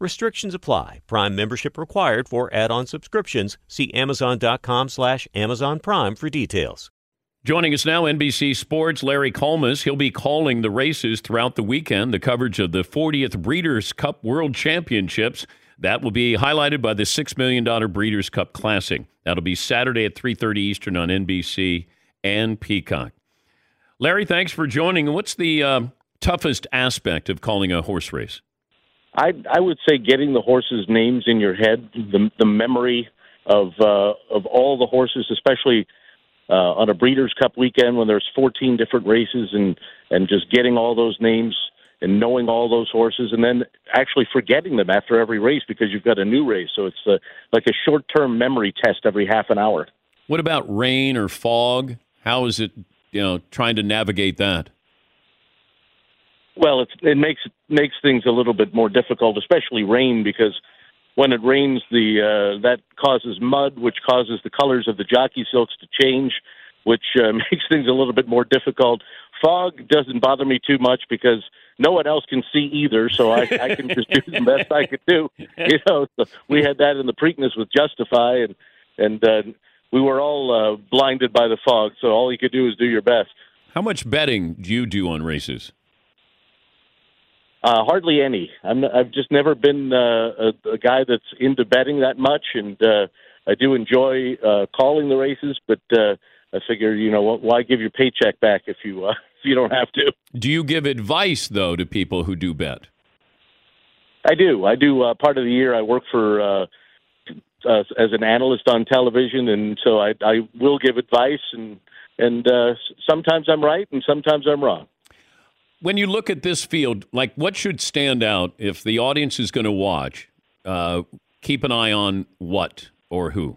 Restrictions apply. Prime membership required for add-on subscriptions. See Amazon.com slash Amazon Prime for details. Joining us now, NBC Sports, Larry Collmus. He'll be calling the races throughout the weekend, the coverage of the 40th Breeders' Cup World Championships. That will be highlighted by the $6 million Breeders' Cup Classic. That'll be Saturday at 3.30 Eastern on NBC and Peacock. Larry, thanks for joining. What's the uh, toughest aspect of calling a horse race? I I would say getting the horses' names in your head, the the memory of uh, of all the horses, especially uh, on a Breeders' Cup weekend when there's 14 different races, and and just getting all those names and knowing all those horses, and then actually forgetting them after every race because you've got a new race. So it's uh, like a short-term memory test every half an hour. What about rain or fog? How is it, you know, trying to navigate that? Well, it's, it makes makes things a little bit more difficult, especially rain, because when it rains, the uh, that causes mud, which causes the colors of the jockey silks to change, which uh, makes things a little bit more difficult. Fog doesn't bother me too much because no one else can see either, so I, I can just do the best I could do. You know, so we had that in the Preakness with Justify, and and uh, we were all uh, blinded by the fog, so all you could do is do your best. How much betting do you do on races? Uh, hardly any. I'm, I've just never been uh, a, a guy that's into betting that much, and uh, I do enjoy uh, calling the races. But uh, I figure, you know, why give your paycheck back if you uh, if you don't have to? Do you give advice though to people who do bet? I do. I do. Uh, part of the year, I work for uh, uh, as an analyst on television, and so I, I will give advice, and and uh, sometimes I'm right, and sometimes I'm wrong. When you look at this field, like what should stand out if the audience is going to watch? Uh, keep an eye on what or who?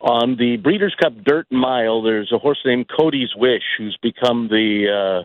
On the Breeders' Cup Dirt Mile, there's a horse named Cody's Wish, who's become the uh,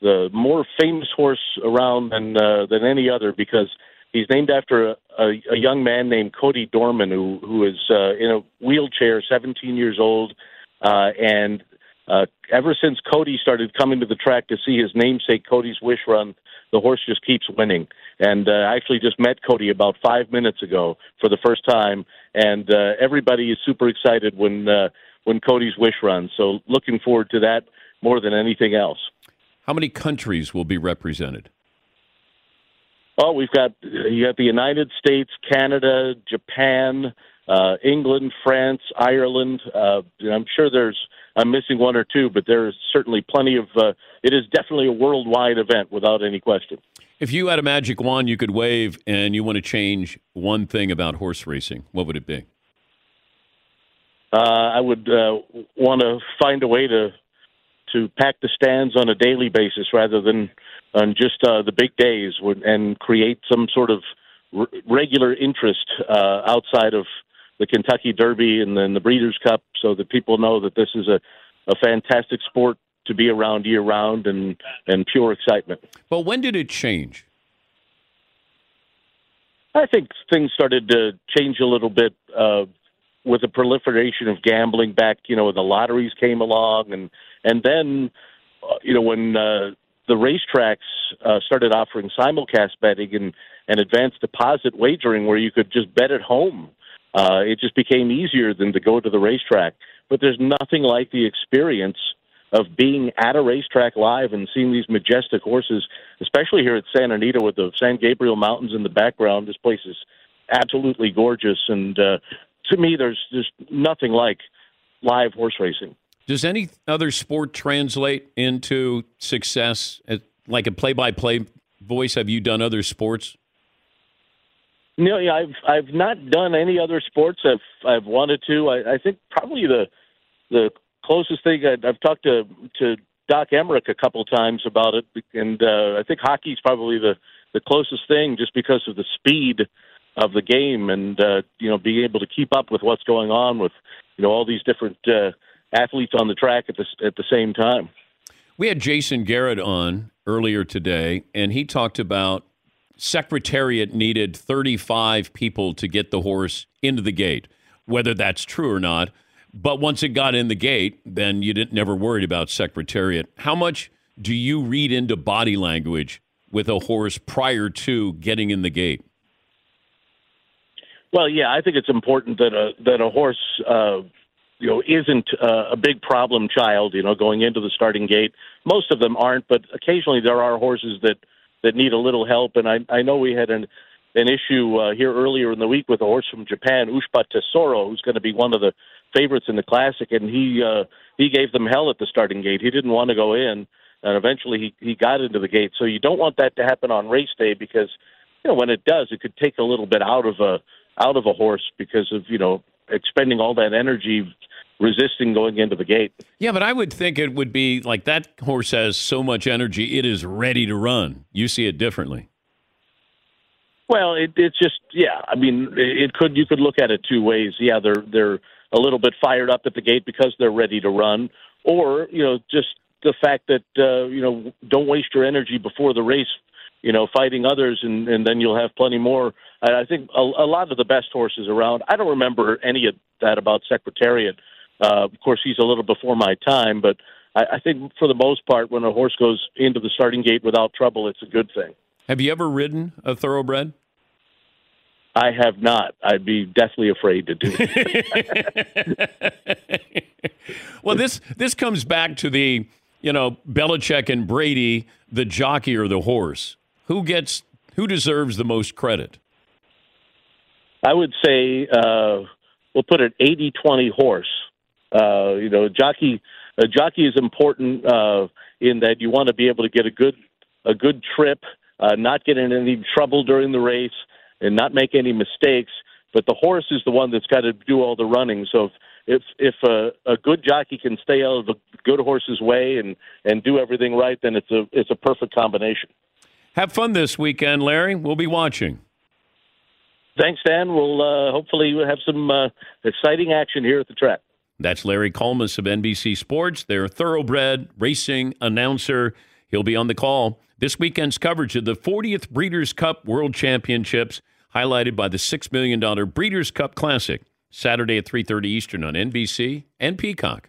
the more famous horse around than uh, than any other because he's named after a, a, a young man named Cody Dorman, who who is uh, in a wheelchair, 17 years old, uh, and uh, ever since Cody started coming to the track to see his namesake Cody's Wish run, the horse just keeps winning. And uh, I actually just met Cody about five minutes ago for the first time, and uh, everybody is super excited when uh, when Cody's Wish runs. So looking forward to that more than anything else. How many countries will be represented? Oh, we've got you got the United States, Canada, Japan, uh, England, France, Ireland. Uh, I'm sure there's I'm missing one or two, but there is certainly plenty of. Uh, it is definitely a worldwide event without any question. If you had a magic wand you could wave and you want to change one thing about horse racing, what would it be? Uh, I would uh, want to find a way to to pack the stands on a daily basis rather than on just uh, the big days, and create some sort of r- regular interest uh, outside of the Kentucky Derby and then the Breeders' Cup, so that people know that this is a, a fantastic sport to be around year round and and pure excitement. But when did it change? I think things started to change a little bit uh, with the proliferation of gambling back. You know, when the lotteries came along, and and then uh, you know when uh, the racetracks uh, started offering simulcast betting and and advanced deposit wagering, where you could just bet at home uh, it just became easier than to go to the racetrack. But there's nothing like the experience of being at a racetrack live and seeing these majestic horses, especially here at Santa Anita with the San Gabriel Mountains in the background. This place is absolutely gorgeous, and uh, to me, there's just nothing like live horse racing. Does any other sport translate into success? Like a play-by-play voice, have you done other sports? No, yeah, I've I've not done any other sports. I've I've wanted to. I, I think probably the the closest thing I, I've talked to to Doc Emrick a couple times about it, and uh, I think hockey's probably the the closest thing, just because of the speed of the game, and uh, you know, being able to keep up with what's going on with you know all these different uh, athletes on the track at the at the same time. We had Jason Garrett on earlier today, and he talked about Secretariat needed 35 people to get the horse into the gate. Whether that's true or not, but once it got in the gate, then you didn't never worried about Secretariat. How much do you read into body language with a horse prior to getting in the gate? Well, yeah, I think it's important that a that a horse, uh, you know, isn't uh, a big problem child. You know, going into the starting gate, most of them aren't, but occasionally there are horses that that need a little help. And I I know we had an an issue uh, here earlier in the week with a horse from Japan, Ushba Tesoro, who's going to be one of the favorites in the classic, and he uh, he gave them hell at the starting gate. He didn't want to go in, and eventually he he got into the gate. So you don't want that to happen on race day because you know when it does, it could take a little bit out of a out of a horse because of you know expending all that energy resisting going into the gate. Yeah, but I would think it would be like that horse has so much energy, it is ready to run. You see it differently. Well, it, it's just yeah. I mean, it could you could look at it two ways. Yeah, they're they're a little bit fired up at the gate because they're ready to run, or you know just the fact that uh, you know don't waste your energy before the race, you know, fighting others, and, and then you'll have plenty more. I, I think a, a lot of the best horses around. I don't remember any of that about Secretariat. Uh, of course, he's a little before my time, but I, I think for the most part, when a horse goes into the starting gate without trouble, it's a good thing. Have you ever ridden a thoroughbred? I have not. I'd be deathly afraid to do it. well, this this comes back to the you know Belichick and Brady, the jockey or the horse. Who gets who deserves the most credit? I would say uh, we'll put it 80-20 horse. Uh, you know, jockey a jockey is important uh, in that you want to be able to get a good a good trip, uh, not get in any trouble during the race and not make any mistakes. But the horse is the one that's got to do all the running. So if if, if a, a good jockey can stay out of the good horse's way and and do everything right, then it's a it's a perfect combination. Have fun this weekend, Larry. We'll be watching. Thanks, Dan. We'll uh, hopefully we'll have some uh, exciting action here at the track. That's Larry Collmus of NBC Sports. Their thoroughbred racing announcer. He'll be on the call. This weekend's coverage of the 40th Breeders' Cup World Championships, highlighted by the $6 million Breeders' Cup Classic, Saturday at 3.30 Eastern on NBC and Peacock.